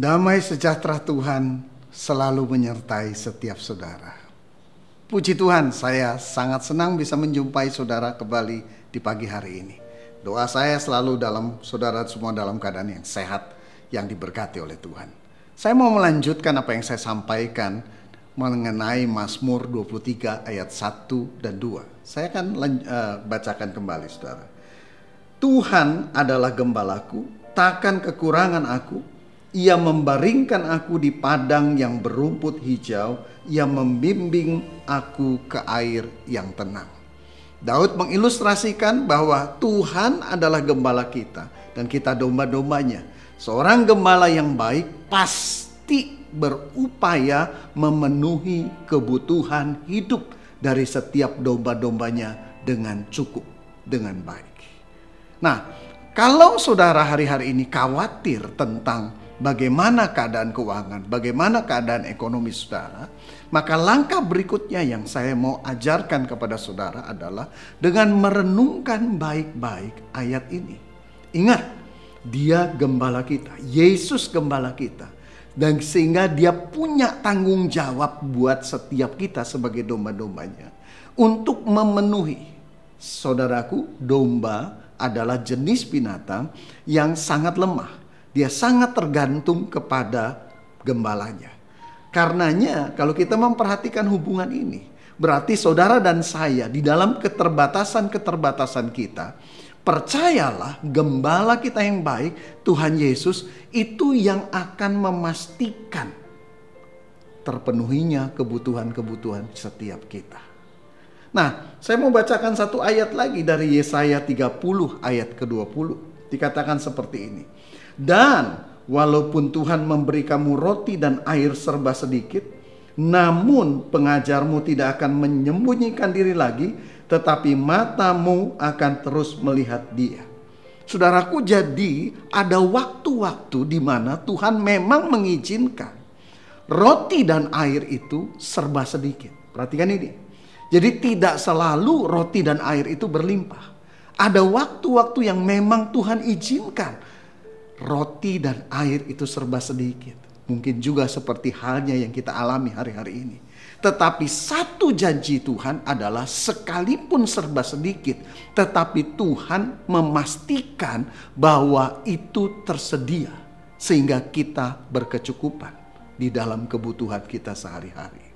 Damai sejahtera Tuhan selalu menyertai setiap saudara. Puji Tuhan, saya sangat senang bisa menjumpai saudara kembali di pagi hari ini. Doa saya selalu dalam saudara semua dalam keadaan yang sehat, yang diberkati oleh Tuhan. Saya mau melanjutkan apa yang saya sampaikan mengenai Mazmur 23 ayat 1 dan 2. Saya akan uh, bacakan kembali saudara. Tuhan adalah gembalaku, takkan kekurangan aku. Ia membaringkan aku di padang yang berumput hijau, ia membimbing aku ke air yang tenang. Daud mengilustrasikan bahwa Tuhan adalah gembala kita dan kita domba-dombanya. Seorang gembala yang baik pasti berupaya memenuhi kebutuhan hidup dari setiap domba-dombanya dengan cukup, dengan baik. Nah, kalau saudara hari-hari ini khawatir tentang bagaimana keadaan keuangan, bagaimana keadaan ekonomi saudara, maka langkah berikutnya yang saya mau ajarkan kepada saudara adalah dengan merenungkan baik-baik ayat ini. Ingat, dia gembala kita, Yesus gembala kita. Dan sehingga dia punya tanggung jawab buat setiap kita sebagai domba-dombanya. Untuk memenuhi. Saudaraku, domba adalah jenis binatang yang sangat lemah dia sangat tergantung kepada gembalanya. Karenanya kalau kita memperhatikan hubungan ini, berarti saudara dan saya di dalam keterbatasan-keterbatasan kita, percayalah gembala kita yang baik, Tuhan Yesus itu yang akan memastikan terpenuhinya kebutuhan-kebutuhan setiap kita. Nah, saya mau bacakan satu ayat lagi dari Yesaya 30 ayat ke-20. Dikatakan seperti ini. Dan walaupun Tuhan memberi kamu roti dan air serba sedikit, namun pengajarmu tidak akan menyembunyikan diri lagi, tetapi matamu akan terus melihat dia. Saudaraku, jadi ada waktu-waktu di mana Tuhan memang mengizinkan roti dan air itu serba sedikit. Perhatikan ini. Jadi tidak selalu roti dan air itu berlimpah. Ada waktu-waktu yang memang Tuhan izinkan roti dan air itu serba sedikit. Mungkin juga seperti halnya yang kita alami hari-hari ini. Tetapi satu janji Tuhan adalah sekalipun serba sedikit, tetapi Tuhan memastikan bahwa itu tersedia sehingga kita berkecukupan di dalam kebutuhan kita sehari-hari.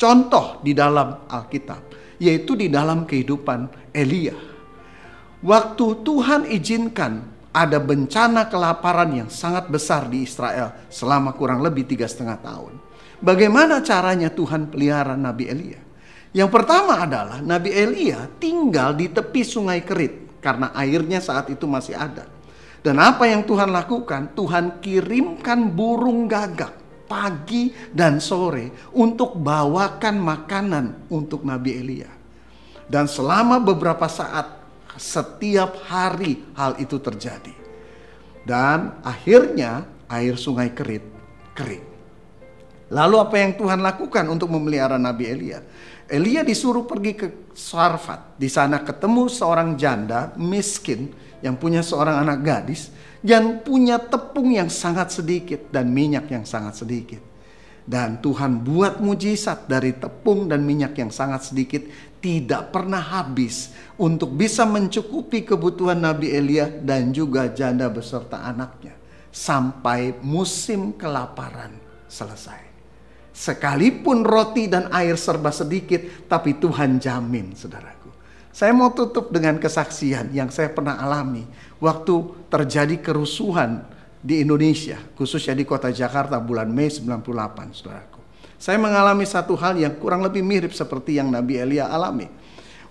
Contoh di dalam Alkitab, yaitu di dalam kehidupan Elia. Waktu Tuhan izinkan ada bencana kelaparan yang sangat besar di Israel selama kurang lebih tiga setengah tahun. Bagaimana caranya Tuhan pelihara Nabi Elia? Yang pertama adalah Nabi Elia tinggal di tepi sungai Kerit karena airnya saat itu masih ada. Dan apa yang Tuhan lakukan? Tuhan kirimkan burung gagak pagi dan sore untuk bawakan makanan untuk Nabi Elia. Dan selama beberapa saat setiap hari hal itu terjadi. Dan akhirnya air sungai Kerit kering. Lalu apa yang Tuhan lakukan untuk memelihara Nabi Elia? Elia disuruh pergi ke Sarfat. Di sana ketemu seorang janda miskin yang punya seorang anak gadis yang punya tepung yang sangat sedikit dan minyak yang sangat sedikit. Dan Tuhan buat mujizat dari tepung dan minyak yang sangat sedikit tidak pernah habis untuk bisa mencukupi kebutuhan Nabi Elia dan juga janda beserta anaknya sampai musim kelaparan selesai. Sekalipun roti dan air serba sedikit, tapi Tuhan jamin, saudaraku. Saya mau tutup dengan kesaksian yang saya pernah alami waktu terjadi kerusuhan di Indonesia, khususnya di kota Jakarta bulan Mei 98, saudaraku. Saya mengalami satu hal yang kurang lebih mirip seperti yang Nabi Elia alami.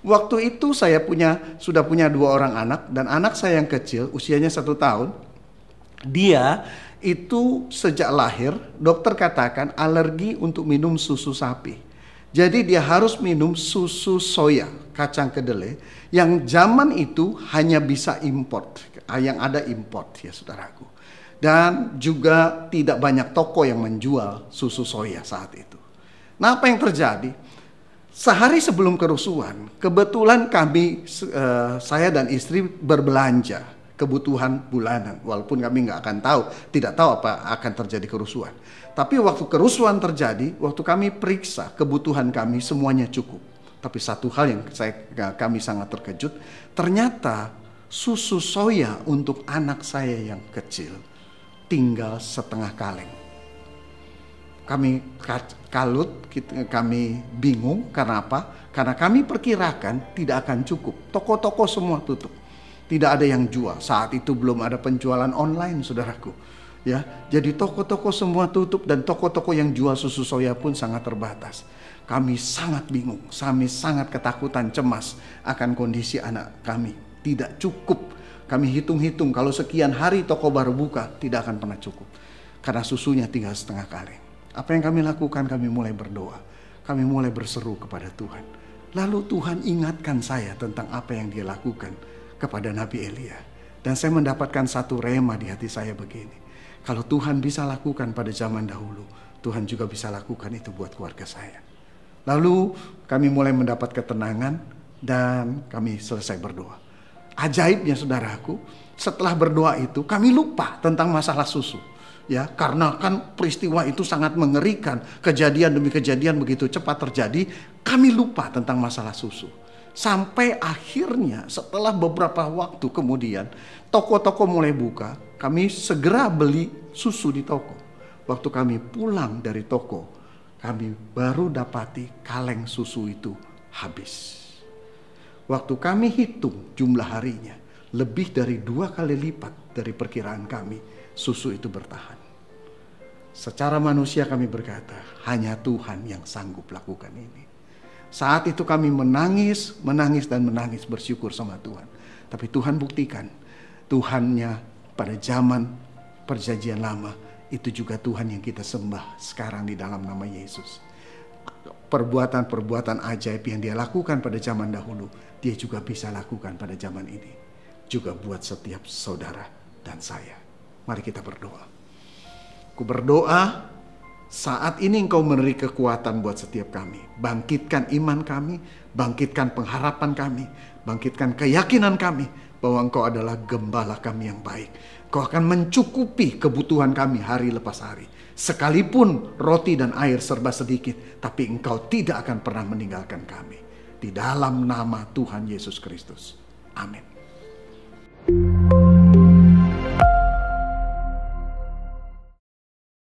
Waktu itu saya punya sudah punya dua orang anak dan anak saya yang kecil usianya satu tahun. Dia itu sejak lahir dokter katakan alergi untuk minum susu sapi. Jadi dia harus minum susu soya, kacang kedelai yang zaman itu hanya bisa import, yang ada import ya saudaraku dan juga tidak banyak toko yang menjual susu soya saat itu. Nah, apa yang terjadi? Sehari sebelum kerusuhan, kebetulan kami uh, saya dan istri berbelanja kebutuhan bulanan. Walaupun kami nggak akan tahu, tidak tahu apa akan terjadi kerusuhan. Tapi waktu kerusuhan terjadi, waktu kami periksa kebutuhan kami semuanya cukup. Tapi satu hal yang saya kami sangat terkejut, ternyata susu soya untuk anak saya yang kecil tinggal setengah kaleng. Kami kalut, kami bingung karena apa? Karena kami perkirakan tidak akan cukup. Toko-toko semua tutup. Tidak ada yang jual. Saat itu belum ada penjualan online, saudaraku. Ya, jadi toko-toko semua tutup dan toko-toko yang jual susu soya pun sangat terbatas. Kami sangat bingung, kami sangat ketakutan, cemas akan kondisi anak kami. Tidak cukup. Kami hitung-hitung kalau sekian hari toko baru buka, tidak akan pernah cukup. Karena susunya tinggal setengah kali. Apa yang kami lakukan? Kami mulai berdoa. Kami mulai berseru kepada Tuhan. Lalu Tuhan ingatkan saya tentang apa yang dia lakukan kepada Nabi Elia. Dan saya mendapatkan satu rema di hati saya begini. Kalau Tuhan bisa lakukan pada zaman dahulu, Tuhan juga bisa lakukan itu buat keluarga saya. Lalu kami mulai mendapat ketenangan dan kami selesai berdoa. Ajaibnya saudaraku, setelah berdoa itu kami lupa tentang masalah susu. Ya, karena kan peristiwa itu sangat mengerikan, kejadian demi kejadian begitu cepat terjadi, kami lupa tentang masalah susu. Sampai akhirnya setelah beberapa waktu kemudian toko-toko mulai buka, kami segera beli susu di toko. Waktu kami pulang dari toko, kami baru dapati kaleng susu itu habis. Waktu kami hitung jumlah harinya, lebih dari dua kali lipat dari perkiraan kami, susu itu bertahan. Secara manusia kami berkata, hanya Tuhan yang sanggup lakukan ini. Saat itu kami menangis, menangis dan menangis bersyukur sama Tuhan. Tapi Tuhan buktikan Tuhannya pada zaman perjanjian lama itu juga Tuhan yang kita sembah sekarang di dalam nama Yesus. Perbuatan-perbuatan ajaib yang dia lakukan pada zaman dahulu, dia juga bisa lakukan pada zaman ini. Juga buat setiap saudara dan saya. Mari kita berdoa. Ku berdoa saat ini engkau memberi kekuatan buat setiap kami. Bangkitkan iman kami, bangkitkan pengharapan kami, bangkitkan keyakinan kami bahwa engkau adalah gembala kami yang baik. Kau akan mencukupi kebutuhan kami hari lepas hari. Sekalipun roti dan air serba sedikit, tapi engkau tidak akan pernah meninggalkan kami. Di dalam nama Tuhan Yesus Kristus. Amin.